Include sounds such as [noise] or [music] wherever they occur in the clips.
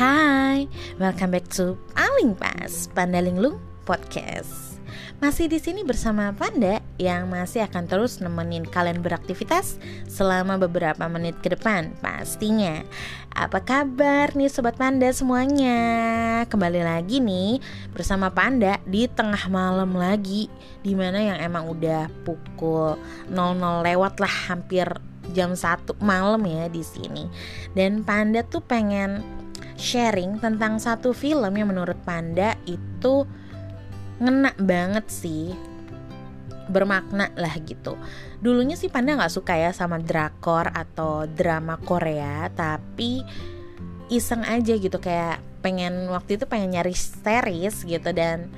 Hai, welcome back to Paling Pas Pandalinglung Podcast. Masih di sini bersama Panda yang masih akan terus nemenin kalian beraktivitas selama beberapa menit ke depan pastinya. Apa kabar nih sobat Panda semuanya? Kembali lagi nih bersama Panda di tengah malam lagi Di mana yang emang udah pukul 00 lewat lah hampir jam 1 malam ya di sini. Dan Panda tuh pengen sharing tentang satu film yang menurut Panda itu ngena banget sih. Bermakna lah gitu. Dulunya sih Panda nggak suka ya sama drakor atau drama Korea tapi iseng aja gitu kayak pengen waktu itu pengen nyari series gitu dan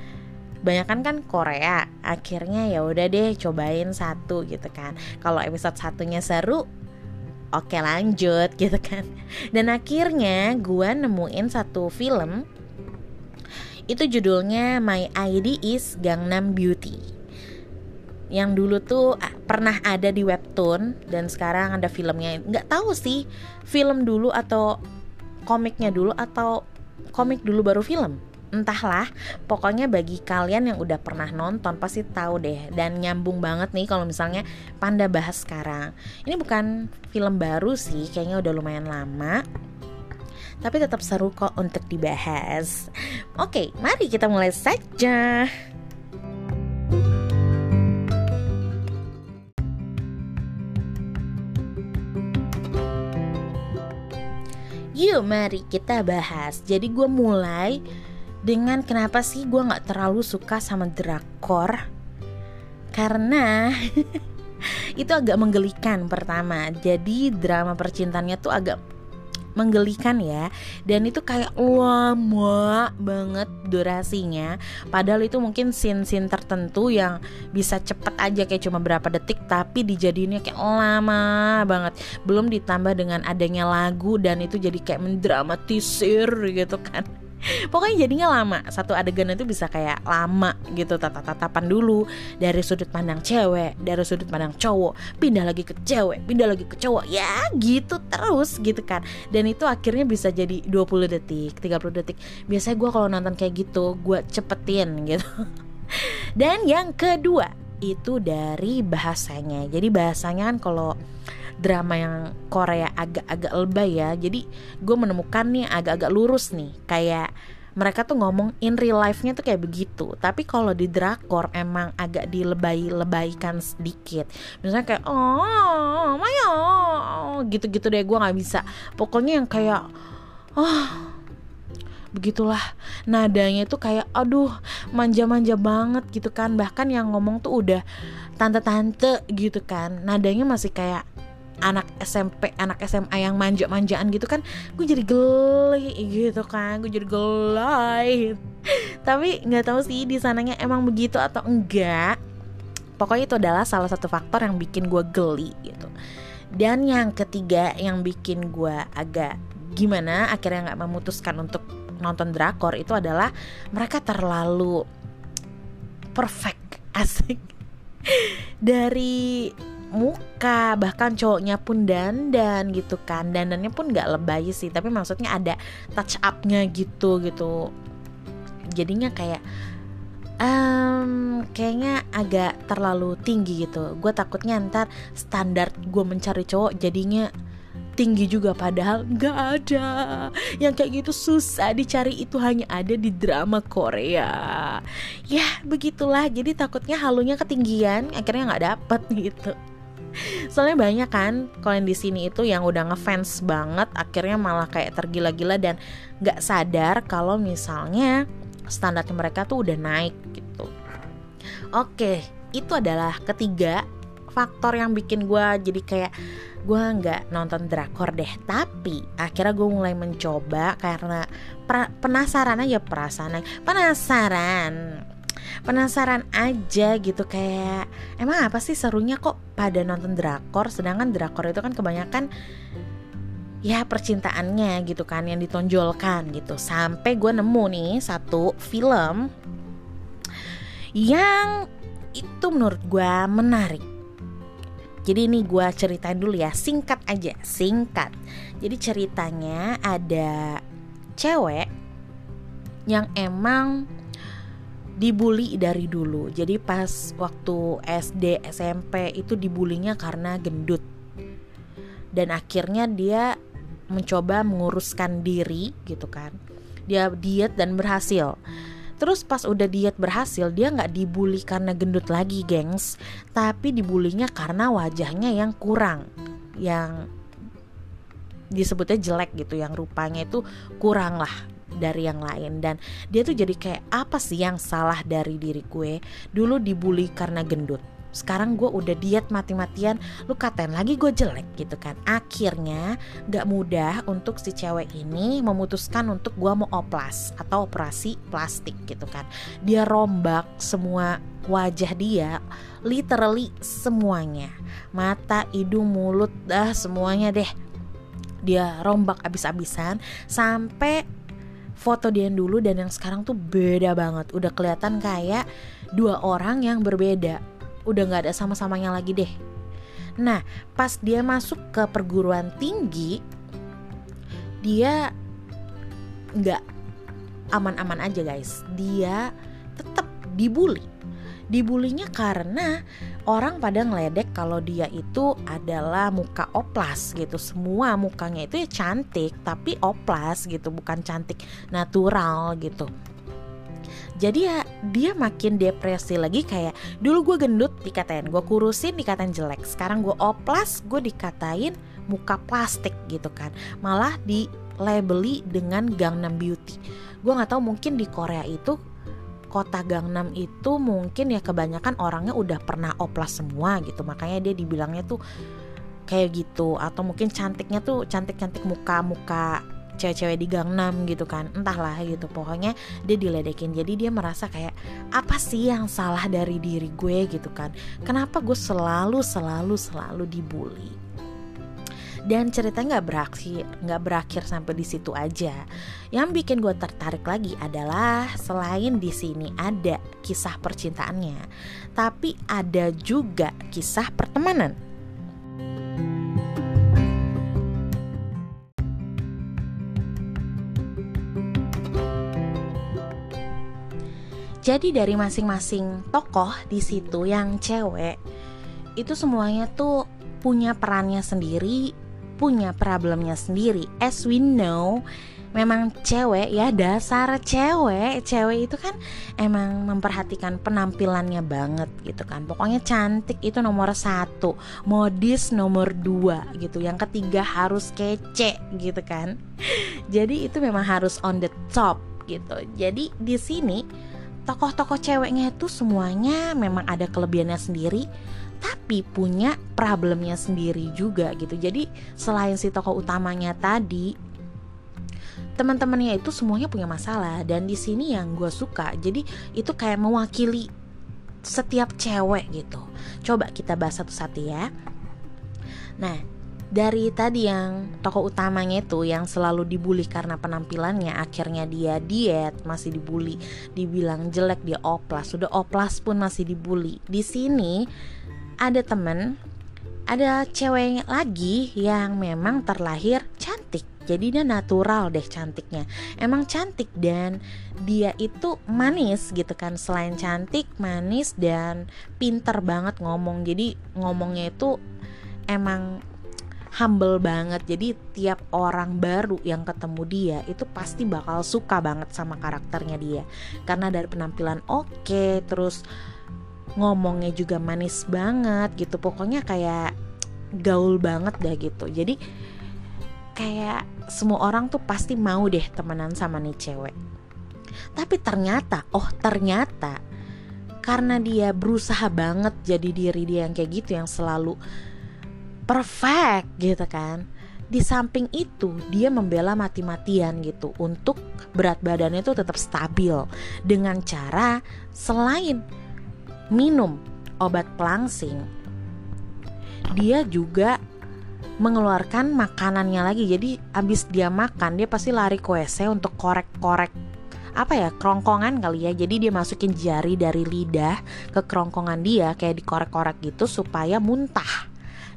banyak kan kan Korea. Akhirnya ya udah deh cobain satu gitu kan. Kalau episode satunya seru oke lanjut [laughs] gitu kan. Dan akhirnya gue nemuin satu film. Itu judulnya My ID is Gangnam Beauty. Yang dulu tuh pernah ada di webtoon dan sekarang ada filmnya. Nggak tahu sih film dulu atau komiknya dulu atau komik dulu baru film entahlah pokoknya bagi kalian yang udah pernah nonton pasti tahu deh dan nyambung banget nih kalau misalnya panda bahas sekarang ini bukan film baru sih kayaknya udah lumayan lama tapi tetap seru kok untuk dibahas. Oke, mari kita mulai saja. Yuk mari kita bahas Jadi gue mulai dengan kenapa sih gue gak terlalu suka sama drakor? Karena [laughs] itu agak menggelikan pertama. Jadi drama percintaannya tuh agak menggelikan ya. Dan itu kayak lama banget durasinya. Padahal itu mungkin scene-scene tertentu yang bisa cepet aja kayak cuma berapa detik tapi dijadiinnya kayak lama banget. Belum ditambah dengan adanya lagu dan itu jadi kayak mendramatisir gitu kan pokoknya jadinya lama. Satu adegan itu bisa kayak lama gitu tatap-tatapan dulu. Dari sudut pandang cewek dari sudut pandang cowok. Pindah lagi ke cewek pindah lagi ke cowok. Ya gitu terus gitu kan. Dan itu akhirnya bisa jadi 20 detik 30 detik. Biasanya gue kalau nonton kayak gitu gue cepetin gitu. [laughs] Dan yang kedua itu dari bahasanya. Jadi bahasanya kan kalau drama yang Korea agak-agak lebay ya. Jadi gue menemukan nih agak-agak lurus nih. Kayak mereka tuh ngomong in real life-nya tuh kayak begitu. Tapi kalau di drakor emang agak dilebay-lebaykan sedikit. Misalnya kayak oh mayo. Gitu-gitu deh gue nggak bisa. Pokoknya yang kayak oh begitulah. Nadanya itu kayak aduh manja-manja banget gitu kan. Bahkan yang ngomong tuh udah tante-tante gitu kan. Nadanya masih kayak anak SMP anak SMA yang manja-manjaan gitu kan gue jadi geli gitu kan gue jadi gelai. [laughs] Tapi nggak tahu sih di sananya emang begitu atau enggak. Pokoknya itu adalah salah satu faktor yang bikin gue geli gitu. Dan yang ketiga yang bikin gue agak gimana akhirnya nggak memutuskan untuk nonton drakor itu adalah mereka terlalu perfect [laughs] asik. Dari muka bahkan cowoknya pun dandan gitu kan. Dandannya pun nggak lebay sih tapi maksudnya ada touch upnya gitu gitu. Jadinya kayak um, kayaknya agak terlalu tinggi gitu. Gue takutnya ntar standar gue mencari cowok jadinya tinggi juga padahal nggak ada. Yang kayak gitu susah dicari itu hanya ada di drama Korea. Ya begitulah. Jadi takutnya halunya ketinggian akhirnya nggak dapet gitu soalnya banyak kan kalau yang di sini itu yang udah ngefans banget akhirnya malah kayak tergila-gila dan nggak sadar kalau misalnya standar mereka tuh udah naik gitu. Oke itu adalah ketiga faktor yang bikin gue jadi kayak gue nggak nonton drakor deh. Tapi akhirnya gue mulai mencoba karena penasaran aja perasaan penasaran penasaran aja gitu kayak emang apa sih serunya kok pada nonton drakor? Sedangkan drakor itu kan kebanyakan ya percintaannya gitu kan yang ditonjolkan gitu. Sampai gue nemu nih satu film yang itu menurut gue menarik. Jadi ini gue ceritain dulu ya singkat aja singkat. Jadi ceritanya ada cewek yang emang dibully dari dulu. Jadi pas waktu SD, SMP itu dibulinya karena gendut. Dan akhirnya dia mencoba menguruskan diri gitu kan. Dia diet dan berhasil. Terus pas udah diet berhasil dia nggak dibully karena gendut lagi gengs Tapi dibulinya karena wajahnya yang kurang Yang disebutnya jelek gitu Yang rupanya itu kurang lah dari yang lain. Dan dia tuh jadi kayak apa sih yang salah dari diri gue? Dulu dibully karena gendut. Sekarang gue udah diet mati-matian. Lu katain lagi gue jelek gitu kan. Akhirnya gak mudah untuk si cewek ini memutuskan untuk gue mau oplas atau operasi plastik gitu kan. Dia rombak semua wajah dia literally semuanya. Mata hidung mulut dah semuanya deh. Dia rombak abis-abisan sampai foto dia yang dulu dan yang sekarang tuh beda banget. Udah kelihatan kayak dua orang yang berbeda. Udah nggak ada sama-samanya lagi deh. Nah pas dia masuk ke perguruan tinggi dia nggak aman-aman aja guys. Dia tetap dibully dibulinya karena orang pada ngeledek kalau dia itu adalah muka oplas gitu. Semua mukanya itu ya cantik tapi oplas gitu bukan cantik natural gitu. Jadi ya dia makin depresi lagi kayak dulu gue gendut dikatain. Gue kurusin dikatain jelek. Sekarang gue oplas gue dikatain muka plastik gitu kan. Malah di labeli dengan Gangnam Beauty. Gue nggak tahu mungkin di Korea itu kota Gangnam itu mungkin ya kebanyakan orangnya udah pernah oplas semua gitu. Makanya dia dibilangnya tuh kayak gitu. Atau mungkin cantiknya tuh cantik-cantik muka-muka cewek-cewek di Gangnam gitu kan. Entahlah gitu. Pokoknya dia diledekin. Jadi dia merasa kayak apa sih yang salah dari diri gue? gitu kan. Kenapa gue selalu selalu selalu dibully dan ceritanya nggak berakhir nggak berakhir sampai di situ aja. Yang bikin gue tertarik lagi adalah selain di sini ada kisah percintaannya tapi ada juga kisah pertemanan. Jadi dari masing-masing tokoh di situ yang cewek itu semuanya tuh punya perannya sendiri punya problemnya sendiri. As we know, memang cewek ya dasar cewek. Cewek itu kan emang memperhatikan penampilannya banget gitu kan. Pokoknya cantik itu nomor satu modis nomor dua gitu. Yang ketiga harus kece gitu kan. [laughs] Jadi itu memang harus on the top gitu. Jadi di sini tokoh-tokoh ceweknya itu semuanya memang ada kelebihannya sendiri tapi punya problemnya sendiri juga gitu. Jadi selain si tokoh utamanya tadi teman-temannya itu semuanya punya masalah dan di sini yang gue suka. Jadi itu kayak mewakili setiap cewek gitu. Coba kita bahas satu-satu ya. Nah dari tadi yang tokoh utamanya itu yang selalu dibully karena penampilannya akhirnya dia diet masih dibully dibilang jelek dia oplas. Sudah oplas pun masih dibully. Di sini ada temen ada cewek lagi yang memang terlahir cantik. Jadi dia natural deh cantiknya. Emang cantik dan dia itu manis gitu kan. Selain cantik manis dan pinter banget ngomong. Jadi ngomongnya itu emang humble banget. Jadi tiap orang baru yang ketemu dia itu pasti bakal suka banget sama karakternya dia. Karena dari penampilan oke okay, terus ngomongnya juga manis banget gitu. Pokoknya kayak gaul banget dah gitu. Jadi kayak semua orang tuh pasti mau deh temenan sama nih cewek. Tapi ternyata oh ternyata karena dia berusaha banget jadi diri dia yang kayak gitu yang selalu perfect gitu kan di samping itu dia membela mati-matian gitu untuk berat badannya itu tetap stabil dengan cara selain minum obat pelangsing, dia juga mengeluarkan makanannya lagi. Jadi abis dia makan, dia pasti lari ke WC untuk korek-korek apa ya kerongkongan kali ya. Jadi dia masukin jari dari lidah ke kerongkongan dia kayak dikorek-korek gitu supaya muntah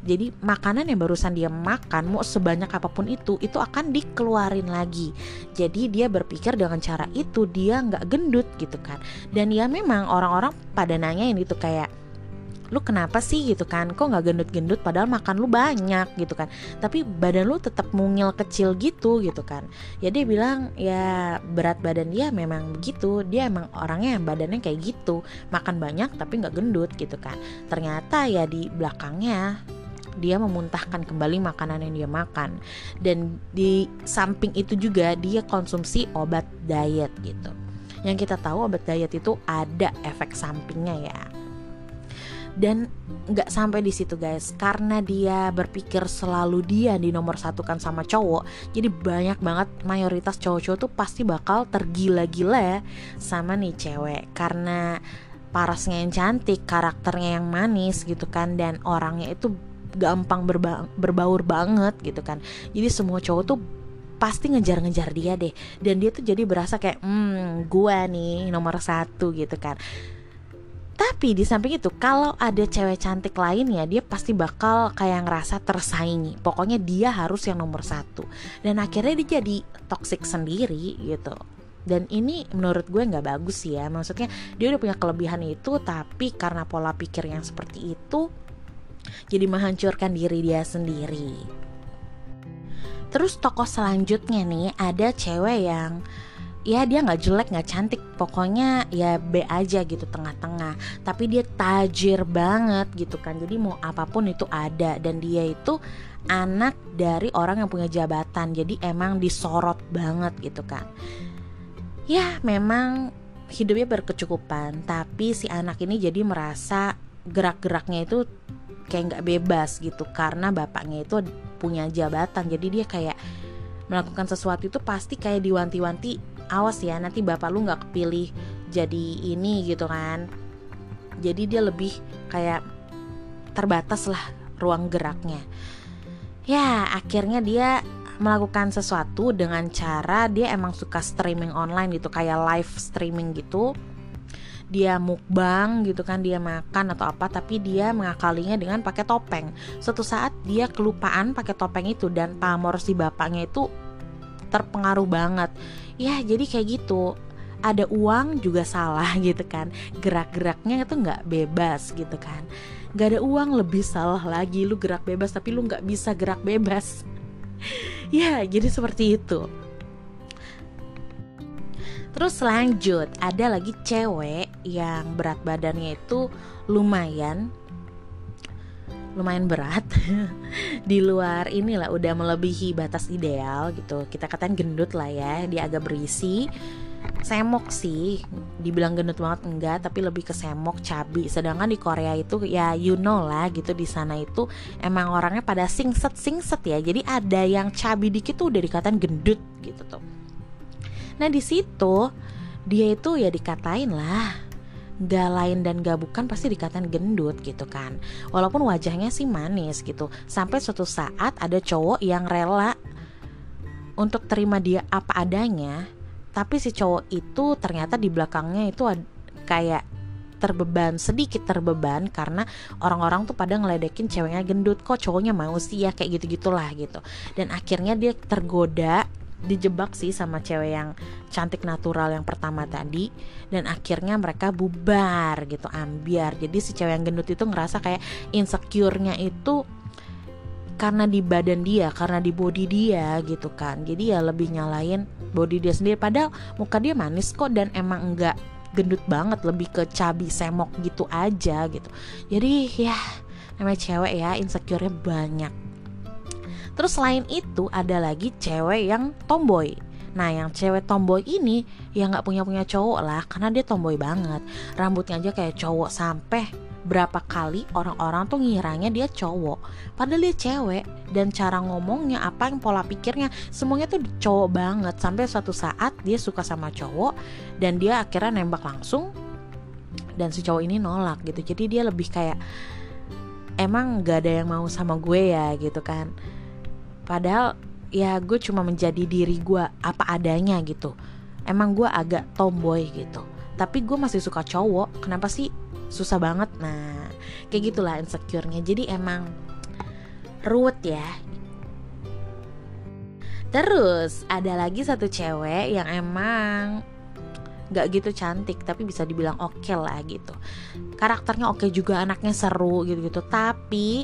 jadi makanan yang barusan dia makan mau sebanyak apa pun itu itu akan dikeluarin lagi. Jadi dia berpikir dengan cara itu dia nggak gendut gitu kan. Dan ya memang orang-orang pada nanya ini tuh kayak lu kenapa sih? gitu kan. Kok nggak gendut-gendut? Padahal makan lu banyak gitu kan. Tapi badan lu tetap mungil kecil gitu gitu kan. Ya dia bilang ya berat badan dia memang begitu. Dia emang orangnya yang badannya kayak gitu. Makan banyak tapi nggak gendut gitu kan. Ternyata ya di belakangnya dia memuntahkan kembali makanan yang dia makan. Dan di samping itu juga dia konsumsi obat diet gitu. Yang kita tahu obat diet itu ada efek sampingnya ya. Dan nggak sampai di situ guys. Karena dia berpikir selalu dia di nomor satu kan sama cowok jadi banyak banget mayoritas cowok-cowok tuh pasti bakal tergila-gila sama nih cewek. Karena parasnya yang cantik karakternya yang manis gitu kan dan orangnya itu gampang berba berbaur banget gitu kan. Jadi semua cowok tuh pasti ngejar-ngejar dia deh. Dan dia tuh jadi berasa kayak hmm gua nih nomor satu gitu kan. Tapi di samping itu kalau ada cewek cantik lainnya dia pasti bakal kayak ngerasa tersaingi. Pokoknya dia harus yang nomor satu. Dan akhirnya dia jadi toxic sendiri gitu. Dan ini menurut gue nggak bagus ya. Maksudnya dia udah punya kelebihan itu tapi karena pola pikir yang seperti itu jadi menghancurkan diri dia sendiri. Terus tokoh selanjutnya nih ada cewek yang ya dia nggak jelek nggak cantik. Pokoknya ya B aja gitu tengah-tengah. Tapi dia tajir banget gitu kan. Jadi mau apa pun itu ada. Dan dia itu anak dari orang yang punya jabatan. Jadi emang disorot banget gitu kan. Ya memang hidupnya berkecukupan. Tapi si anak ini jadi merasa gerak-geraknya itu kayak nggak bebas gitu karena bapaknya itu punya jabatan. Jadi dia kayak melakukan sesuatu itu pasti kayak diwanti-wanti awas ya nanti bapak lu nggak kepilih jadi ini gitu kan. Jadi dia lebih kayak terbatas lah ruang geraknya. Ya akhirnya dia melakukan sesuatu dengan cara dia emang suka streaming online gitu kayak live streaming gitu dia mukbang gitu kan dia makan atau apa tapi dia mengakalinya dengan pakai topeng. Suatu saat dia kelupaan pakai topeng itu dan pamor si bapaknya itu terpengaruh banget. Ya jadi kayak gitu. Ada uang juga salah [laughs] gitu kan. Gerak-geraknya itu nggak bebas gitu kan. Nggak ada uang lebih salah lagi. Lu gerak bebas tapi lu nggak bisa gerak bebas. [laughs] Ya jadi seperti itu Terus lanjut, ada lagi cewek yang berat badannya itu lumayan lumayan berat. [laughs] Di luar inilah udah melebihi batas ideal gitu. Kita katakan gendut lah ya dia agak berisi. Semok sih dibilang gendut banget enggak tapi lebih ke semok cabi. Sedangkan di Korea itu ya you know lah gitu di sana itu emang orangnya pada singset singset ya. Jadi ada yang cabi dikit tuh udah dikatain gendut gitu tuh nah di situ dia itu ya dikatain lah gak lain dan gak bukan pasti dikatain gendut gitu kan. Walaupun wajahnya sih manis gitu. Sampai suatu saat ada cowok yang rela untuk terima dia apa adanya tapi si cowok itu ternyata di belakangnya itu kayak terbeban sedikit terbeban karena orang-orang tuh pada ngeledekin ceweknya gendut kok cowoknya mau sih ya? kayak gitu gitulah gitu. Dan akhirnya dia tergoda dijebak sih sama cewek yang cantik natural yang pertama tadi. Dan akhirnya mereka bubar gitu ambiar. Jadi si cewek yang gendut itu ngerasa kayak insecure-nya itu karena di badan dia karena di body dia gitu kan. Jadi ya lebih nyalain body dia sendiri. Padahal muka dia manis kok dan emang enggak gendut banget lebih ke cabi semok gitu aja gitu. Jadi ya namanya cewek ya insecure-nya banyak Terus selain itu ada lagi cewek yang tomboy. Nah yang cewek tomboy ini ya nggak punya punya cowok lah karena dia tomboy banget. Rambutnya aja kayak cowok sampai berapa kali orang-orang tuh ngiranya dia cowok padahal dia cewek dan cara ngomongnya apa yang pola pikirnya semuanya tuh cowok banget sampai suatu saat dia suka sama cowok dan dia akhirnya nembak langsung dan si cowok ini nolak gitu jadi dia lebih kayak emang gak ada yang mau sama gue ya gitu kan padahal ya gue cuma menjadi diri gue apa adanya gitu. Emang gue agak tomboy gitu. Tapi gue masih suka cowok. Kenapa sih? Susah banget. Nah kayak gitulah insecure-nya. Jadi emang ruwet ya. Terus ada lagi satu cewek yang emang gak gitu cantik tapi bisa dibilang oke okay lah gitu. Karakternya oke okay juga anaknya seru gitu gitu tapi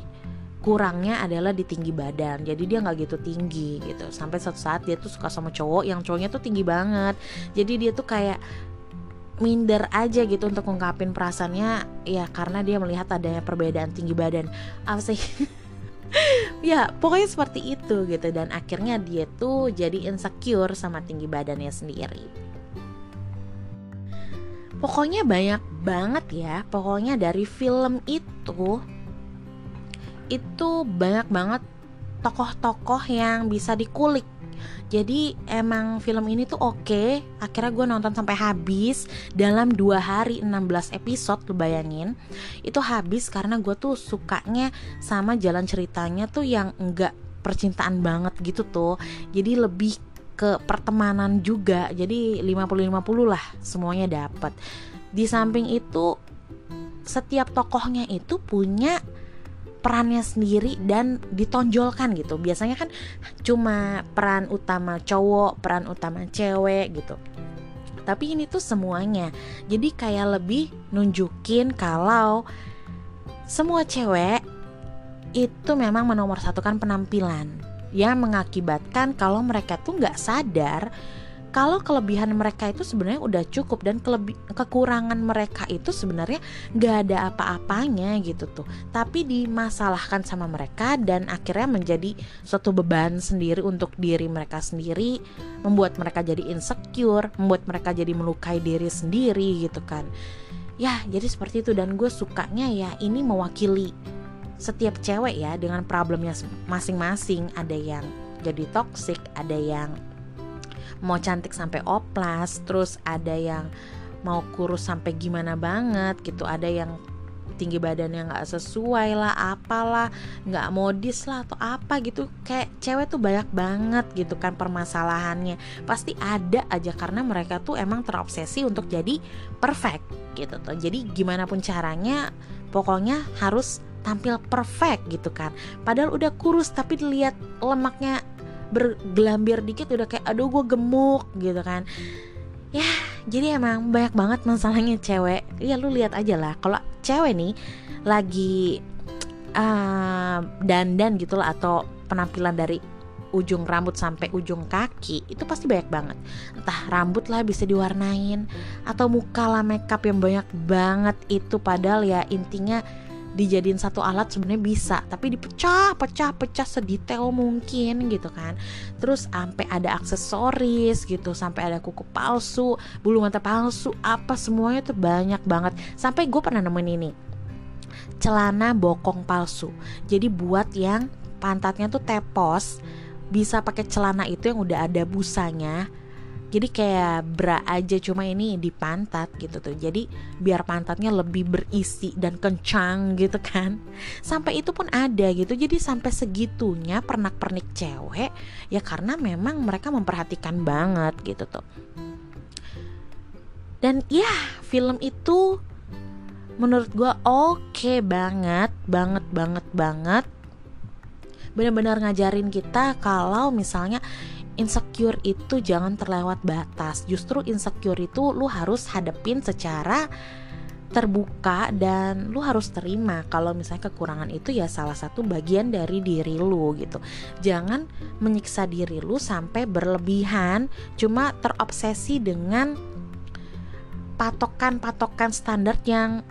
kurangnya adalah di tinggi badan. Jadi dia nggak gitu tinggi gitu. Sampai suatu saat dia tuh suka sama cowok yang cowoknya tuh tinggi banget. Jadi dia tuh kayak minder aja gitu untuk ngungkapin perasaannya. Ya karena dia melihat adanya perbedaan tinggi badan. Apa sih? [laughs] Ya pokoknya seperti itu gitu. Dan akhirnya dia tuh jadi insecure sama tinggi badannya sendiri. Pokoknya banyak banget ya. Pokoknya dari film itu itu banyak banget tokoh-tokoh yang bisa dikulik. Jadi emang film ini tuh oke. Okay. Akhirnya gue nonton sampai habis. Dalam dua hari 16 episode Lu bayangin. Itu habis karena gue tuh sukanya Sama jalan ceritanya tuh yang enggak percintaan banget gitu tuh. Jadi lebih ke pertemanan juga. Jadi 50-50 lah semuanya dapet. Di samping itu Setiap tokohnya itu punya perannya sendiri dan ditonjolkan gitu. Biasanya kan cuma peran utama cowok peran utama cewek gitu. Tapi ini tuh semuanya. Jadi kayak lebih nunjukin kalau semua cewek itu memang menomorsatukan penampilan. Yang mengakibatkan kalau mereka tuh nggak sadar kalau kelebihan mereka itu sebenarnya udah cukup dan kelebih, kekurangan mereka itu sebenarnya nggak ada apa-apanya gitu tuh. Tapi dimasalahkan sama mereka dan akhirnya menjadi suatu beban sendiri untuk diri mereka sendiri membuat mereka jadi insecure membuat mereka jadi melukai diri sendiri gitu kan. Ya jadi seperti itu dan gue sukanya ya ini mewakili setiap cewek ya dengan problemnya masing-masing. Ada yang jadi toxic ada yang mau cantik sampai oplas terus ada yang mau kurus sampai gimana banget gitu ada yang tinggi badan yang nggak sesuai lah apalah nggak modis lah atau apa gitu kayak cewek tuh banyak banget gitu kan permasalahannya. Pasti ada aja karena mereka tuh emang terobsesi untuk jadi perfect gitu tuh. Jadi gimana pun caranya pokoknya harus tampil perfect gitu kan. Padahal udah kurus tapi dilihat lemaknya bergelambir dikit udah kayak aduh gue gemuk gitu kan. Ya jadi emang banyak banget masalahnya cewek. Ya lu lihat aja lah kalau cewek nih lagi uh, dandan gitu lah atau penampilan dari ujung rambut sampai ujung kaki itu pasti banyak banget. Entah rambut lah bisa diwarnain atau muka lah makeup yang banyak banget itu. Padahal ya intinya dijadiin satu alat sebenarnya bisa tapi dipecah pecah pecah sedetail mungkin gitu kan. Terus sampai ada aksesoris gitu sampai ada kuku palsu bulu mata palsu apa semuanya tuh banyak banget. Sampai gue pernah nemuin ini celana bokong palsu. Jadi buat yang pantatnya tuh tepos bisa pakai celana itu yang udah ada busanya jadi kayak bra aja cuma ini di pantat gitu tuh. Jadi biar pantatnya lebih berisi dan kencang gitu kan. Sampai itu pun ada gitu. Jadi sampai segitunya pernak pernik cewek ya karena memang mereka memperhatikan banget gitu tuh. Dan ya film itu menurut gue oke okay banget banget banget banget. Benar-benar ngajarin kita kalau misalnya insecure itu jangan terlewat batas. Justru insecure itu lu harus hadepin secara terbuka dan lu harus terima kalau misalnya kekurangan itu ya salah satu bagian dari diri lu gitu. Jangan menyiksa diri lu sampai berlebihan cuma terobsesi dengan patokan-patokan standar yang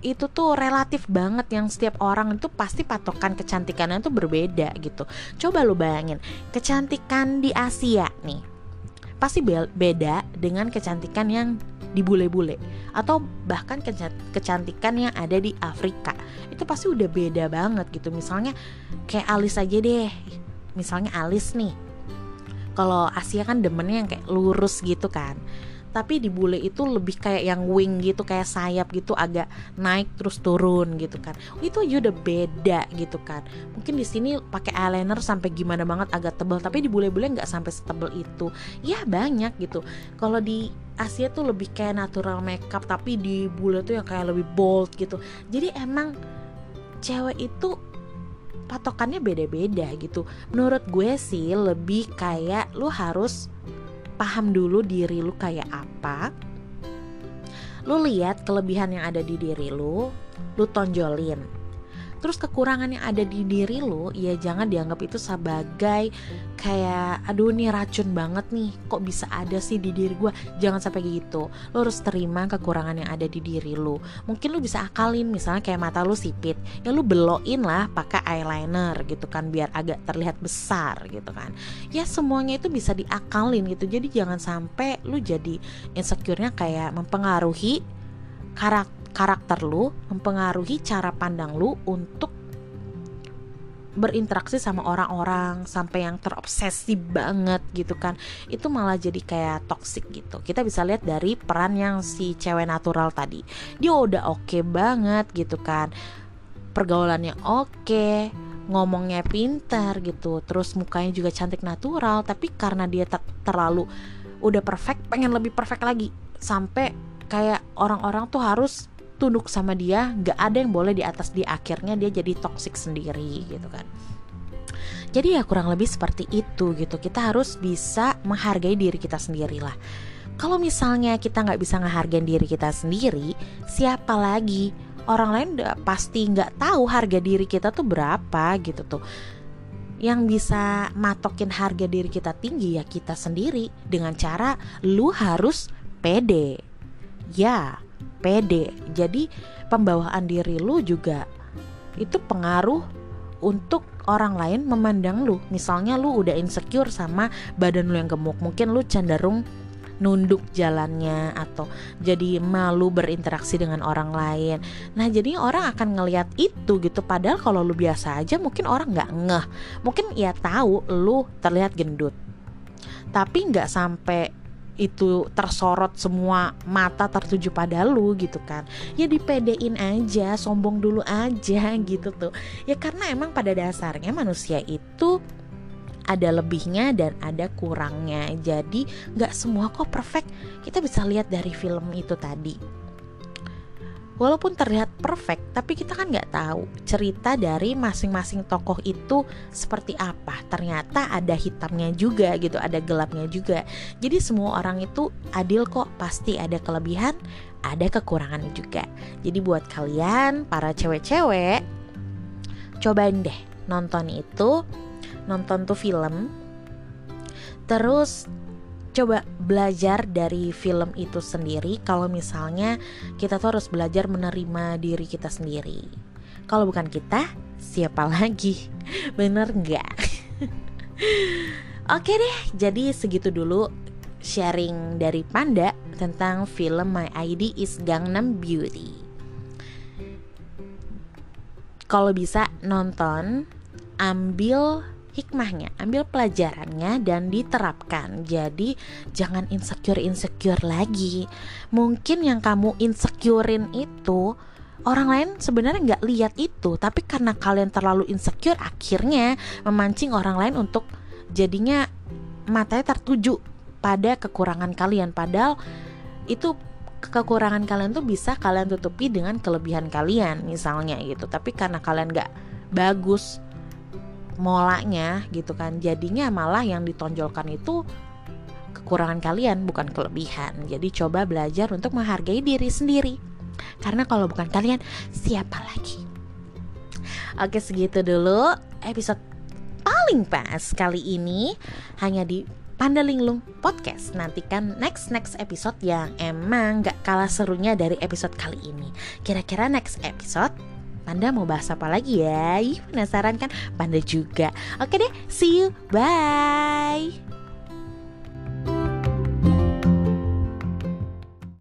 itu tuh relatif banget yang setiap orang itu pasti patokan kecantikannya tuh berbeda gitu. Coba lu bayangin, kecantikan di Asia nih pasti beda dengan kecantikan yang di bule-bule atau bahkan kecantikan yang ada di Afrika. Itu pasti udah beda banget gitu. Misalnya kayak alis aja deh. Misalnya alis nih. Kalau Asia kan demennya yang kayak lurus gitu kan tapi di bule itu lebih kayak yang wing gitu kayak sayap gitu agak naik terus turun gitu kan. Itu aja udah beda gitu kan. Mungkin di sini pakai eyeliner sampai gimana banget agak tebal tapi di bule-bule nggak sampai setebal itu. Ya banyak gitu. Kalau di Asia tuh lebih kayak natural makeup tapi di bule tuh yang kayak lebih bold gitu. Jadi emang cewek itu patokannya beda-beda gitu. Menurut gue sih lebih kayak lu harus paham dulu diri lu kayak apa. Lu lihat kelebihan yang ada di diri lu lu tonjolin terus kekurangan yang ada di diri lo ya jangan dianggap itu sebagai kayak aduh nih racun banget nih kok bisa ada sih di diri gue jangan sampai gitu. Lo harus terima kekurangan yang ada di diri lo mungkin lo bisa akalin misalnya kayak mata lo sipit ya lo beloin lah pakai eyeliner gitu kan biar agak terlihat besar gitu kan. Ya semuanya itu bisa diakalin gitu. Jadi jangan sampai lo jadi insecure-nya kayak mempengaruhi karakter karakter lu mempengaruhi cara pandang lu untuk berinteraksi sama orang-orang sampai yang terobsesi banget gitu kan. Itu malah jadi kayak toxic gitu. Kita bisa lihat dari peran yang si cewek natural tadi. Dia udah oke okay banget gitu kan. Pergaulannya oke okay, ngomongnya pintar gitu terus mukanya juga cantik natural tapi karena dia ter terlalu udah perfect pengen lebih perfect lagi. Sampai kayak orang-orang tuh harus tunduk sama dia gak ada yang boleh di atas di akhirnya dia jadi toxic sendiri gitu kan. Jadi ya kurang lebih seperti itu gitu. Kita harus bisa menghargai diri kita sendiri lah. Kalau misalnya kita nggak bisa menghargai diri kita sendiri siapa lagi? Orang lain pasti nggak tahu harga diri kita tuh berapa gitu tuh. Yang bisa matokin harga diri kita tinggi ya kita sendiri. Dengan cara lu harus pede. Ya pede jadi pembawaan diri lu juga itu pengaruh untuk orang lain memandang lu misalnya lu udah insecure sama badan lu yang gemuk mungkin lu cenderung nunduk jalannya atau jadi malu berinteraksi dengan orang lain. Nah, jadi orang akan ngelihat itu gitu. Padahal kalau lu biasa aja mungkin orang nggak ngeh. Mungkin ya tahu lu terlihat gendut. Tapi nggak sampai itu tersorot semua mata tertuju pada lu gitu kan. Ya dipedein aja sombong dulu aja [laughs] gitu tuh. Ya karena emang pada dasarnya manusia itu ada lebihnya dan ada kurangnya. Jadi nggak semua kok perfect. Kita bisa lihat dari film itu tadi walaupun terlihat perfect tapi kita kan nggak tahu cerita dari masing-masing tokoh itu seperti apa. Ternyata ada hitamnya juga gitu ada gelapnya juga. Jadi semua orang itu adil kok pasti ada kelebihan ada kekurangan juga. Jadi buat kalian para cewek-cewek cobain deh nonton itu nonton tuh film terus coba belajar dari film itu sendiri. Kalau misalnya kita tuh harus belajar menerima diri kita sendiri. Kalau bukan kita siapa lagi? [laughs] Bener nggak? [laughs] Oke deh jadi segitu dulu sharing dari Panda tentang film My ID is Gangnam Beauty. Kalau bisa nonton ambil hikmahnya, ambil pelajarannya dan diterapkan. Jadi jangan insecure-insecure lagi. Mungkin yang kamu insecurein itu orang lain sebenarnya nggak lihat itu, tapi karena kalian terlalu insecure akhirnya memancing orang lain untuk jadinya matanya tertuju pada kekurangan kalian padahal itu kekurangan kalian tuh bisa kalian tutupi dengan kelebihan kalian misalnya gitu tapi karena kalian nggak bagus molanya gitu kan jadinya malah yang ditonjolkan itu kekurangan kalian bukan kelebihan. Jadi coba belajar untuk menghargai diri sendiri. Karena kalau bukan kalian siapa lagi? Oke segitu dulu episode paling pas kali ini. Hanya di Pandalinglung Podcast. Nantikan next next episode yang emang gak kalah serunya dari episode kali ini. Kira-kira next episode Panda mau bahas apa lagi ya? Ih, penasaran kan? Panda juga. Oke deh, see you. Bye.